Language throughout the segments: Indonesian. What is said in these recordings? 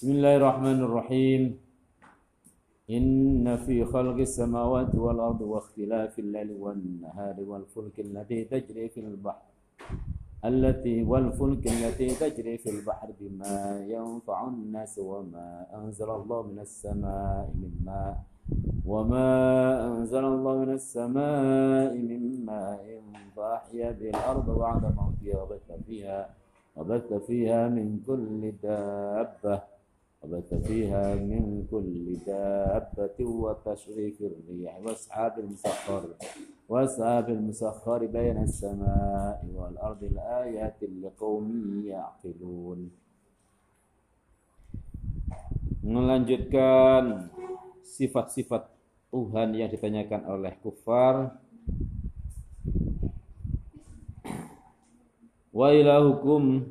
بسم الله الرحمن الرحيم. إن في خلق السماوات والأرض واختلاف الليل والنهار والفلك التي تجري في البحر التي والفلك التي تجري في البحر بما ينفع الناس وما أنزل الله من السماء من ماء وما أنزل الله من السماء من ماء فأحيا به الأرض بعد موتها وبث فيها وبث فيها من كل دابة. وبث فيها من كل دابة وتشريف الريح وأصحاب المسخر وأصحاب المسخر بين السماء والأرض الآيات لقوم يعقلون melanjutkan sifat-sifat Tuhan yang ditanyakan oleh kufar wa ilahukum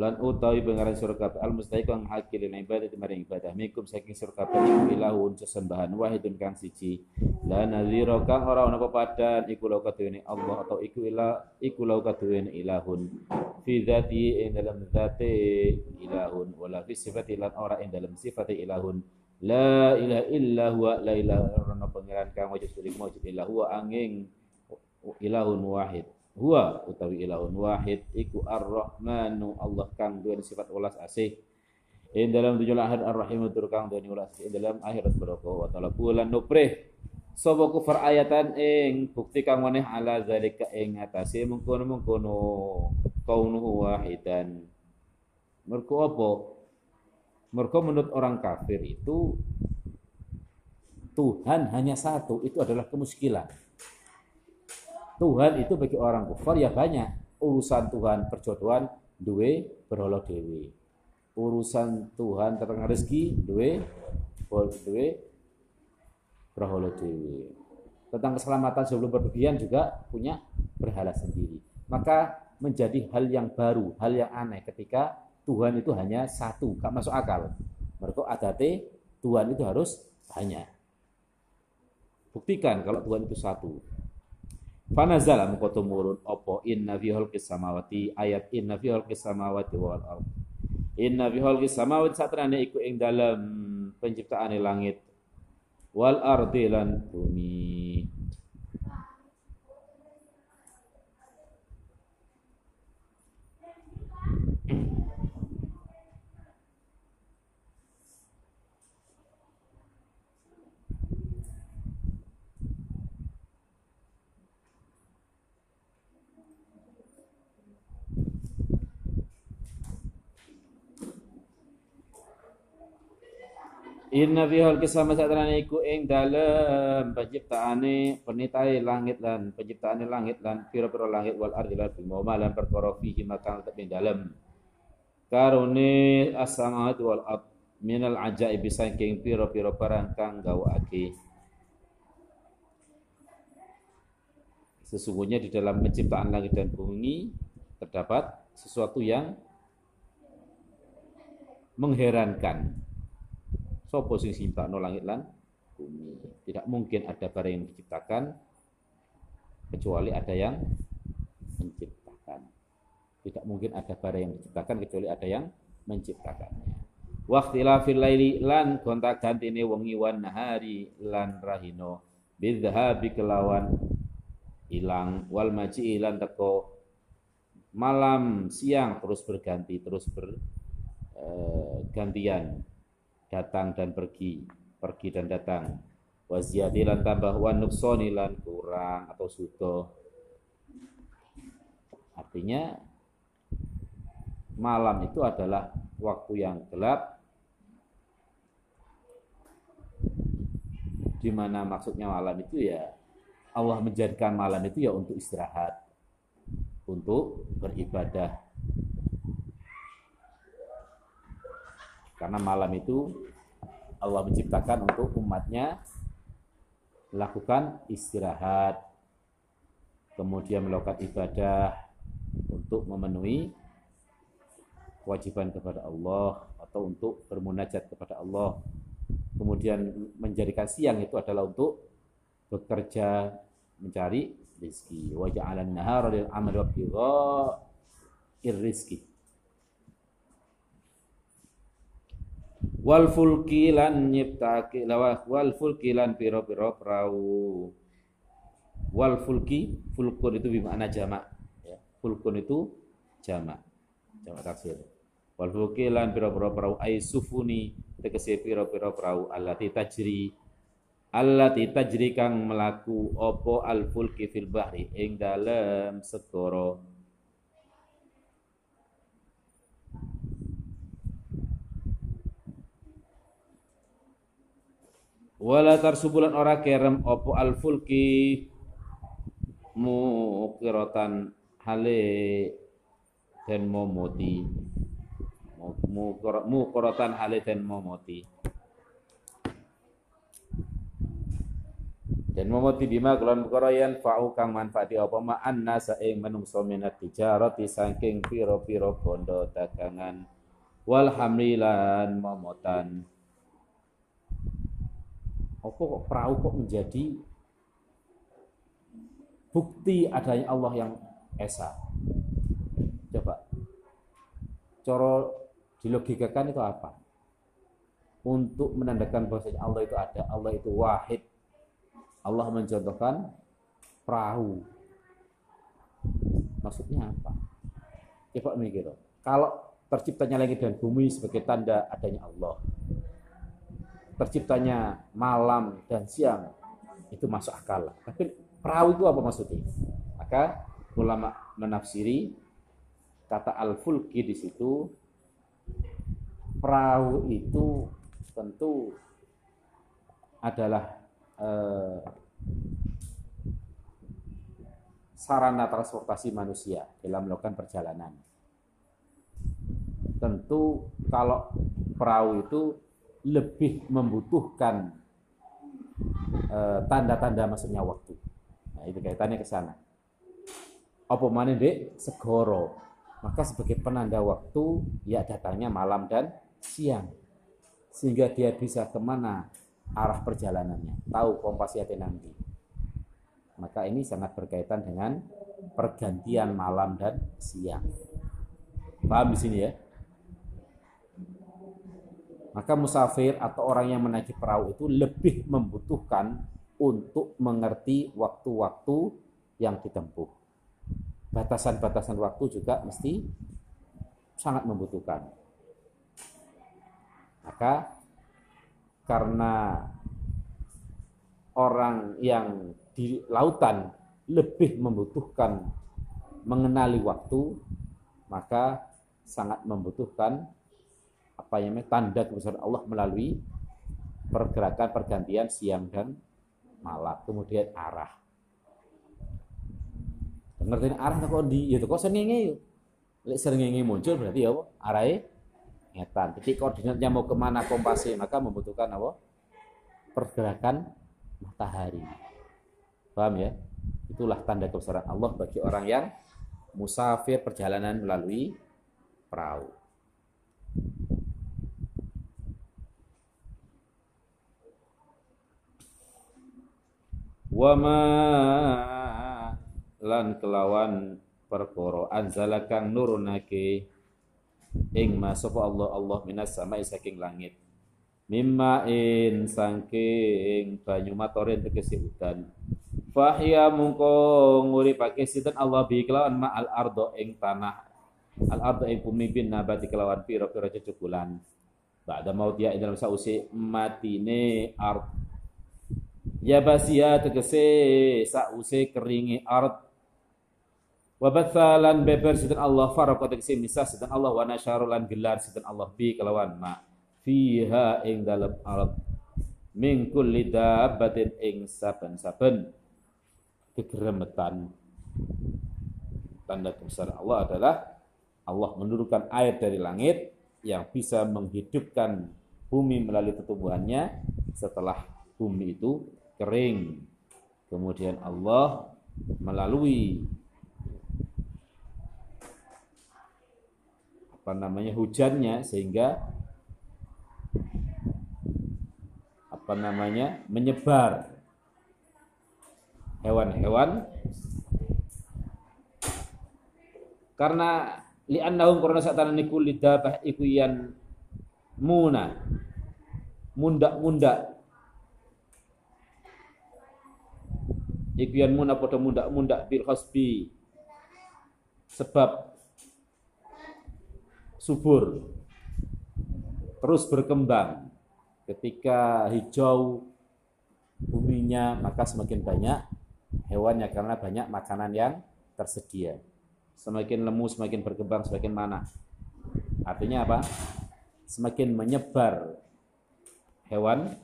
lan utawi pengaran surga al mustahiq kang hakil ibadah maring ibadah. Mikum saking surga ilahun sesembahan wahidun kang siji. La nadhira kang ora ana pepadan iku lau Allah atau iku ila iku lau ilahun. Fi dzati ing dalam dzati ilahun. Wala fi sifati lan ora ing dalam sifati ilahun. La ilaha illa huwa la ilaha illa pangeran kang wajib wujud illa huwa angin ilahun wahid huwa utawi ilahun wahid iku ar-rahmanu Allah kang duwe sifat ulas asih. Ing dalam tujuh lahir ar-rahim tur kang duwe asih. Ing dalam akhirat barokah wa taala bulan nuprih. Sapa kufar ayatan ing bukti kang maneh ala zalika ing atase mengkono-mengkono kaunuhu wahidan. Mergo apa? Mergo menurut orang kafir itu Tuhan hanya satu itu adalah kemuskilan Tuhan itu bagi orang kufar ya banyak. Urusan Tuhan perjodohan duwe berhala dewi. Urusan Tuhan tentang rezeki duwe duwe berhala dewi. Tentang keselamatan sebelum berpergian juga punya berhala sendiri. Maka menjadi hal yang baru, hal yang aneh ketika Tuhan itu hanya satu, gak masuk akal. Mereka adate Tuhan itu harus banyak. Buktikan kalau Tuhan itu satu. Fanazala mengko tumurun opo inna fi khalqis samawati ayat inna fi khalqis samawati wal ard. Inna fi khalqis samawati satrane iku ing dalam penciptaan langit wal ardi lan bumi. Inna fi hal kisama satrane iku ing dalem penciptaane penitae langit lan penciptaane langit lan pira-pira langit wal ardi lan bumi wa lan perkara fihi makang tetep ing dalem. Karone as-samawati wal ard minal ajaib saking pira-pira barang kang gawake Sesungguhnya di dalam penciptaan langit dan bumi terdapat sesuatu yang mengherankan Sopo sing no langit lan bumi. Tidak mungkin ada barang yang diciptakan kecuali ada yang menciptakan. Tidak mungkin ada barang yang diciptakan kecuali ada yang menciptakannya. Waktilafil laili lan kontak ini wengi wan nahari lan rahino bidhahabi kelawan ilang wal maji ilan teko malam siang terus berganti terus bergantian eh, datang dan pergi, pergi dan datang. Waziyadi lan tambah wa nuksoni lan kurang atau sudo. Artinya malam itu adalah waktu yang gelap di mana maksudnya malam itu ya Allah menjadikan malam itu ya untuk istirahat, untuk beribadah, Karena malam itu Allah menciptakan untuk umatnya melakukan istirahat, kemudian melakukan ibadah untuk memenuhi kewajiban kepada Allah atau untuk bermunajat kepada Allah. Kemudian menjadikan siang itu adalah untuk bekerja mencari rezeki. Wa ja'alan nahara lil amali wa rizki wal fulki lan nyiptake wal fulki lan piro-piro perahu. Wal fulki fulkun itu bermakna jamak ya. Fulkun itu jamak jamak taksir wal fulki lan piro-piro perahu ay sufuni tegese piro-piro perahu allati tajri allati tajri kang melaku opo al fulki fil bahri ing dalem segara wala tarsubulan ora kerem opo al fulki? Mukiratan hale dan momoti. Mukiratan hale dan momoti. Dan momoti bima kulon perkara yen fa'u kang manfaati apa? Ma anna saing menungso minat tijarati saking piro-piro bondo dagangan. Wal hamlilan momotan apa kok perahu kok menjadi bukti adanya Allah yang esa? Coba coro dilogikakan itu apa? Untuk menandakan bahwasanya Allah itu ada Allah itu wahid. Allah mencontohkan perahu. Maksudnya apa? Coba mikir kalau terciptanya langit dan bumi sebagai tanda adanya Allah terciptanya malam dan siang itu masuk akal. Tapi perahu itu apa maksudnya? Maka ulama menafsiri kata al-fulki di situ perahu itu tentu adalah eh, sarana transportasi manusia dalam melakukan perjalanan. Tentu kalau perahu itu lebih membutuhkan eh, tanda-tanda uh, masuknya waktu. Nah, itu kaitannya ke sana. Apa mana dek segoro. Maka sebagai penanda waktu ya datangnya malam dan siang. Sehingga dia bisa ke mana arah perjalanannya. Tahu kompasiate nanti. Maka ini sangat berkaitan dengan pergantian malam dan siang. Paham di sini ya? Maka musafir atau orang yang menaiki perahu itu lebih membutuhkan untuk mengerti waktu-waktu yang ditempuh. Batasan-batasan waktu juga mesti sangat membutuhkan. Maka karena orang yang di lautan lebih membutuhkan mengenali waktu, maka sangat membutuhkan apa yang tanda kebesaran Allah melalui pergerakan pergantian siang dan malam. Kemudian arah. Ngerti arah kok di ya kok sengenge yuk lek sengenge muncul berarti ya apa? Arahnya ngetan. Jadi koordinatnya mau ke mana kompasnya maka membutuhkan apa? Pergerakan matahari. Paham ya? Itulah tanda kebesaran Allah bagi orang yang musafir perjalanan melalui perahu wama lan kelawan perkara anzala kang nurunake ing ma sapa Allah Allah minas samai saking langit. Mimma in saking banyu matoren tegese udan fahya mungko nguripake sinten Allah bi kelawan ma al ardo ing tanah. Al ardo ing bumi bin nabati kelawan pira-pira cecukulan Ba'da mautiya ing dalam sausi matine ard Ya basia tegese sause keringi ard. Wa bathalan beber sidan Allah farqa tegese misah sidan Allah. Wa nasyarulan gelar sidan Allah. Bi kelawan ma. Fiha ing dalem ard. Min kulli dabbatin ing saben-saben kegeremetan. Tanda besar Allah adalah Allah menurunkan air dari langit yang bisa menghidupkan bumi melalui pertumbuhannya setelah bumi itu kering. Kemudian Allah melalui apa namanya hujannya sehingga apa namanya menyebar hewan-hewan karena li'annahum karena saat niku lidabah iku yan muna mundak-mundak iku yen muna padha mundak-mundak bil khasbi. Sebab subur terus berkembang. Ketika hijau buminya maka semakin banyak hewannya karena banyak makanan yang tersedia. Semakin lemu semakin berkembang semakin mana. Artinya apa? Semakin menyebar hewan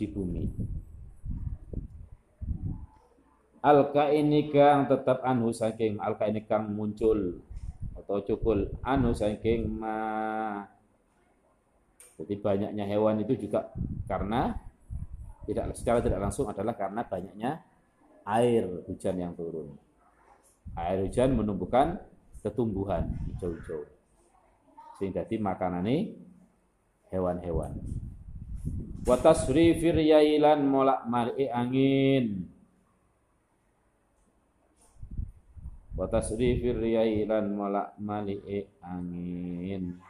di bumi Alka ini kang tetap anu saking alka ini kang muncul atau cukul anu saking ma jadi banyaknya hewan itu juga karena tidak secara tidak langsung adalah karena banyaknya air hujan yang turun. Air hujan menumbuhkan ketumbuhan hijau-hijau. Sehingga di makanan ini hewan-hewan. Watasrifir yailan molak mali angin wa tasrifir riyai lan malak mali'i angin.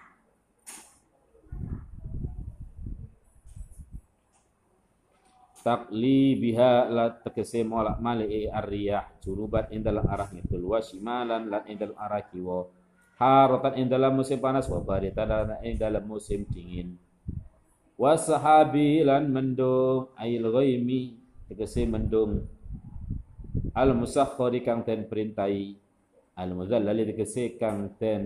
Takli biha la tegese molak mali'i arriyah. Jurubat indalam arah ngidul. Wa shimalan lan indal arah kiwa haratan indalam musim panas. Wa baritan lan indalam musim dingin. Wa sahabi lan mendung. Ail ghaimi tegese mendung al musakhkhari kang den perintai al muzallali dikese kang den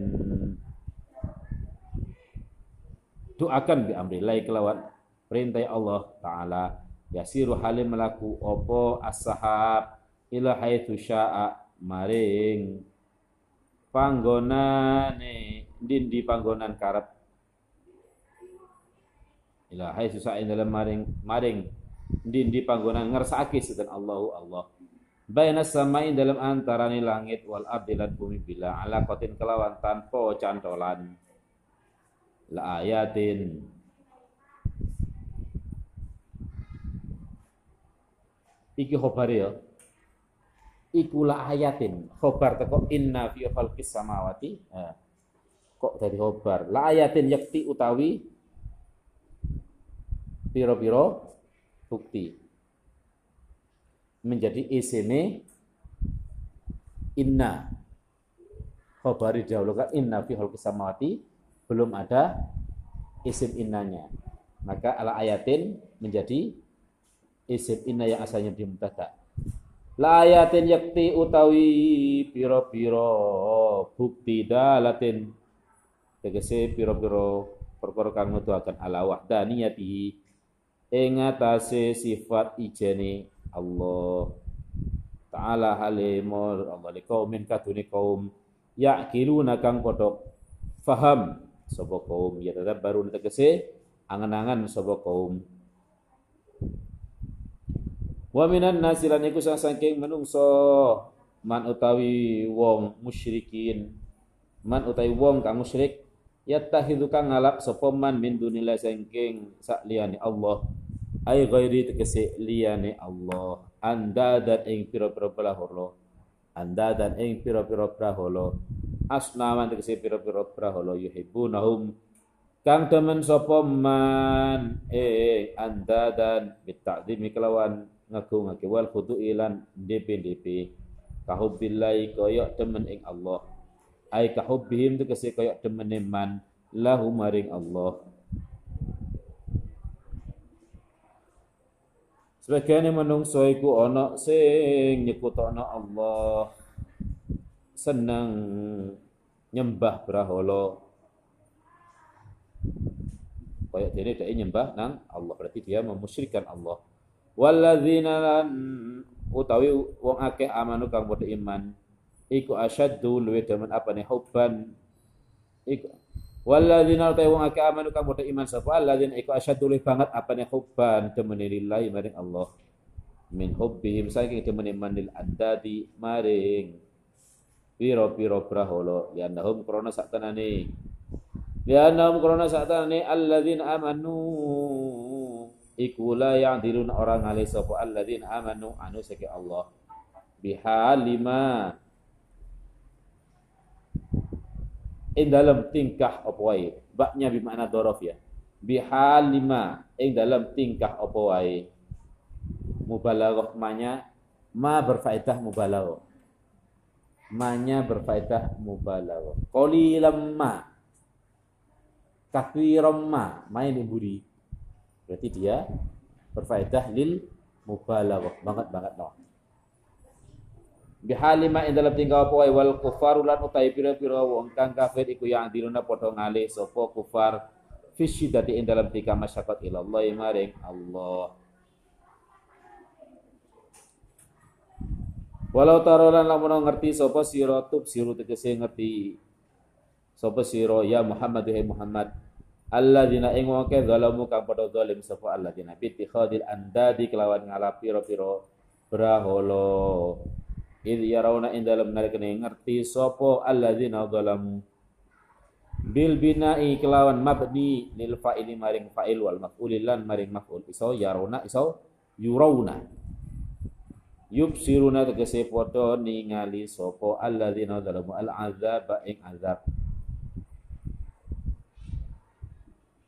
doakan bi amri lai kelawan perintah Allah taala. Yasiru halim melaku opo as-sahab ila haitsu syaa maring panggonane dindi panggonan karep. Ila haitsu syaa dalam maring maring dindi panggonan ngersake sedan Allahu Allah Baina samain dalam antarane langit wal ardi lan bumi bila ala kotin kelawan tanpa cantolan. La ayatin Iki khobar ya. Iku la ayatin. Khobar teko inna fi khalqis samawati. Nah, kok dari khobar. La ayatin yakti utawi piro-piro bukti menjadi isine inna. Khabari dahulu kan inna fi khalqis samawati belum ada isim innanya. Maka ala ayatin menjadi isim inna yang asalnya di mubtada la ayatin yakti utawi piro-piro bukti dalatin. Tegese piro-piro perkara kang nuduhaken ala wahdaniyatihi ing atase sifat ijene Allah Ta'ala halimur Allah li kaumin kaduni kaum ya'kiluna kang kodok faham sapa kaum ya tetap baru tegese angan-angan sapa kaum wa minan nasi lan menungso man utawi wong musyrikin man utawi wong kang musyrik yattahidu kang ngalap sapa man min dunillah saking sak liyane Allah ay ghairi tegese liyane Allah. Anda dan ing pira-pira braholo anda dan ing pira-pira braholo asnaman tegese pira-pira braholo yuhibbunahum. Kang temen sapa man? Eh anda dan bita'zimi kelawan ngaku-ngaku wal khudu ilan DP-DP kahubbillahi kaya temen ing Allah. Ay kahubbihim tegese kaya temen man. Lahu maring Allah Sebagian menungso iku ana sing nyekutana Allah. Seneng nyembah brahala. Kaya dene dhek nyembah nang Allah berarti dia memusyrikkan Allah. Walladzina lan utawi wong akeh amanu kang padha iman iku asyaddu luwe demen apane hubban. Iku Walladzina utai wong akeh amanu kang padha iman sapa alladzina iku asyaddu banget apane hubban temene lillahi maring Allah. Min hubbihim saking temene manil andadi maring. Piro-piro braholo ya annahum krona sak tenane. Ya annahum krona sak tenane alladzina amanu. Iku la ya'diluna orang ngali sapa alladzina amanu anu sake Allah. Bihalima in dalam tingkah apa wae? Baknya bi makna dorof ya. Bihalima ing dalam tingkah apa wae? Mubalaghah manya ma berfaedah mubalaghah. Manya berfaedah mubalaghah. Qalilam ma. Kathiram ma. Main buri. Berarti dia berfaedah lil mubalaghah. Banget banget no bihalima ing dalam tingkah apa wae wal kufaru lan utahe pira-pira wong kang kafir iku yang diluna padha ngalih sapa kufar. Fisyidati ing dalam tika masyakat ilallah maring Allah. Walau tarolan lamun ngerti sapa sira tub siru tegese ngerti sapa sira ya Muhammad ya Muhammad. Alladzina ing wake zalamu kang padha zalim sapa alladzina bi tikhadil andadi kelawan ngalap pira-pira braholo id yarawna ing dalem nalikane ngerti sapa alladzina zalamu? Bil bina'i kelawan mabni lil fa'ili maring fa'il wal maf'ulilan maring maf'ul. Iso yaruna iso yurawna. Yubsiruna tegese padha ningali sapa alladzina zalamu? Al azab ing azab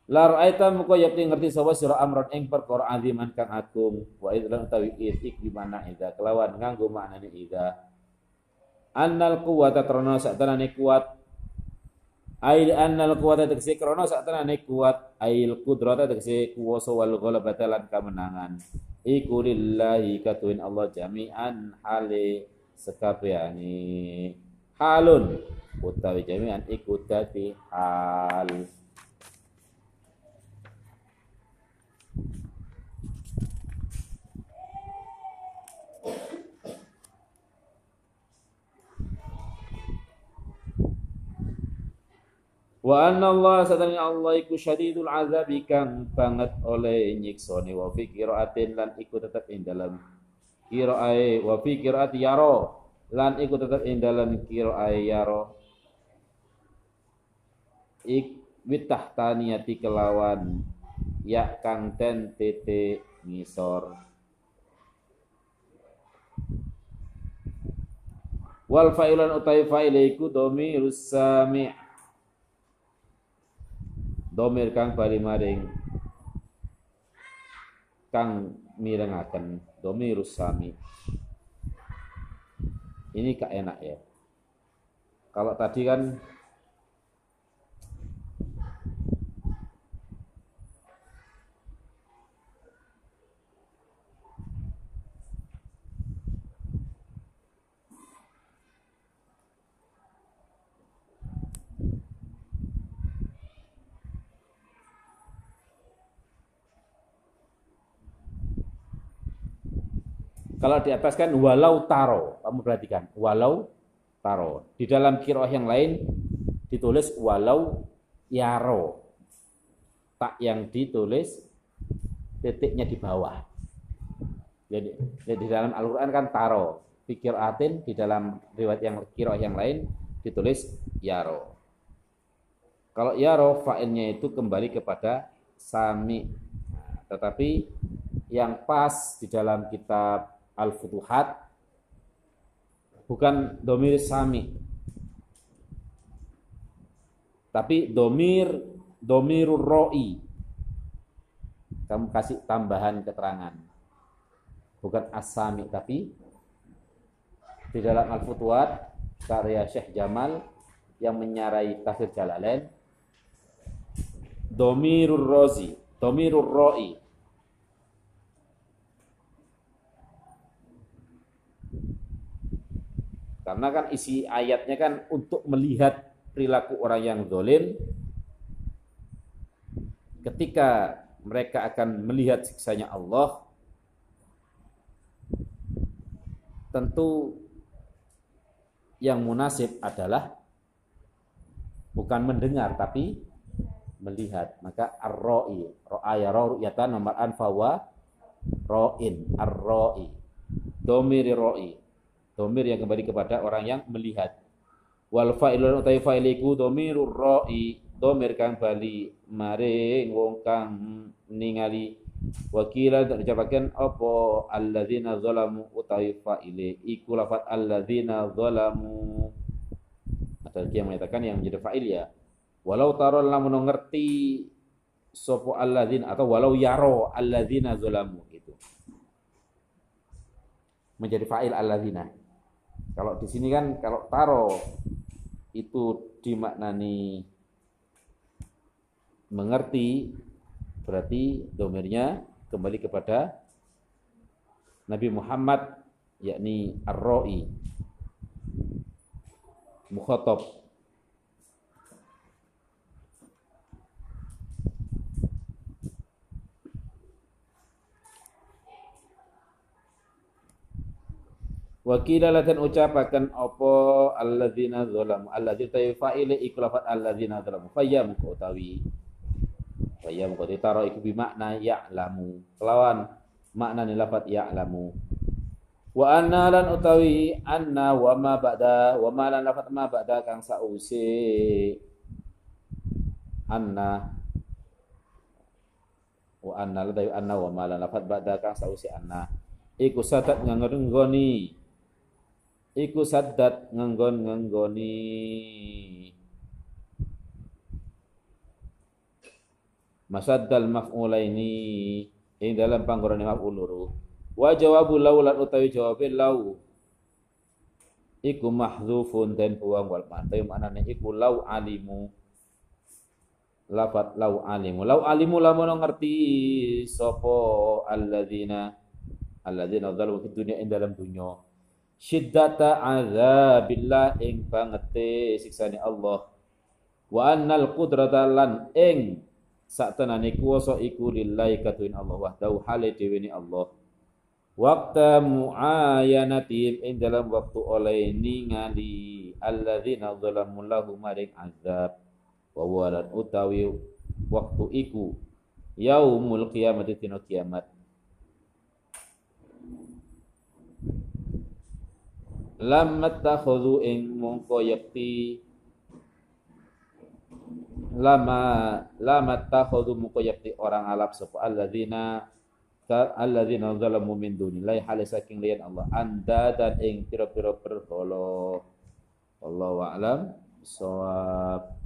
Lar aita muka yakti ngerti sapa sira amron ing perkara aziman kang agung. Wa idlan utawi di mana ida kelawan nganggo maknane ida annal quwwata trono sak kuat. Ail annal kuwata tegese krana sak tenane kuat. Ail kudrata tegese kuwasa wal ghalabata lan kemenangan iku lillahi katuin Allah jami'an hale sekabehane halun. Utawi jami'an iku dadi hal Wa anna Allah sadani Allah iku syadidul azab kang banget oleh nyiksone wa fi qiraatin lan iku tetep ing dalam qiraae. Wa fi qiraat yaro lan iku tetep ing dalam qiraae yaro. Ik witahtaniyati kelawan ya kang ten tete ngisor. Wal fa'ilan utai fa'ilaiku domirus sami' domir kang bali maring kang mirengaken domirus sami ini gak enak ya. Kalau tadi kan Kalau di atas kan walau taro, kamu perhatikan, walau taro. Di dalam kiroah yang lain ditulis walau yaro. Tak yang ditulis titiknya di bawah. Jadi, di dalam Al-Quran kan taro. Pikir atin di dalam riwayat yang kiroah yang lain ditulis yaro. Kalau yaro fa'ilnya itu kembali kepada sami. Tetapi yang pas di dalam kitab Al-Futuhat. Bukan domir sami. Tapi domir domirur roi. Kamu kasih tambahan keterangan. Bukan asami tapi di dalam Al-Futuhat karya Syekh Jamal yang menyarai tafsir Jalalain domirur rozi domirur roi Karena kan isi ayatnya kan untuk melihat perilaku orang yang dolim ketika mereka akan melihat siksanya Allah tentu yang munasib adalah bukan mendengar tapi melihat. Maka ar-ra'i ra'aya ru'yatan nomor anfa wa ra'in ar-ra'i. Domiri ra'i domir yang kembali kepada orang yang melihat. Wal fa'ilun utai fa'iliku domirur ra'i. Domir kang bali maring wong kang ningali wakilan tak dicapakan apa alladzina zalamu utai fa'ile? Iku lafat alladzina zalamu. Ada yang menyatakan yang menjadi fa'il ya. Walau taron lamun ngerti sopo alladzina atau walau yaro alladzina zolamu gitu. Menjadi fa'il alladzina. Kalau di sini kan kalau taro itu dimaknani mengerti berarti domirnya kembali kepada Nabi Muhammad yakni Ar-Ra'i mukhatab Wakila latan ucapakan apa alladzina zalamu? Alladzi ta'i fa'ile iku lafat alladzina zalamu. Fayyam ko utawi. Fayyam ko ditaro iku bi makna ya'lamu. Kelawan makna lafat ya'lamu. Wa anna lan utawi anna wa ma ba'da wa ma lan lafat ma ba'da kang sausi anna. Wa anna la anna wa ma lan lafat ba'da kang sausi anna. Iku satat nganggoni iku saddat nganggon nganggoni masaddal maf'ulaini. Ing dalam panggonan maf'ul loro wa jawabu lau lan utawi jawabe lau. Iku mahdzufun dan buang wal mata maknane iku lau alimu. Lafat lau alimu. Lau alimu lamun ngerti sapa alladzina. Alladzina zalamu fid dunya ing dalam dunya syiddata azabillah ing bangete siksane Allah. Wa annal qudrata lan ing saktenane kuwasa iku lillahi katuin Allah wahdahu hale dewe ni Allah. Waktu muayanatim ing dalam waktu oleh ningali alladzina zalamu lahu maring azab. Wa walan utawi waktu iku yaumul qiyamati tino kiamat lam takhudhu ing mongko yakti. Lama lama takhudhu mongko yakti orang alap sapa alladzina alladzina zalamu min dunillahi hal saking liyan Allah. Anda dan ing pira-pira berhala wallahu a'lam. Sawab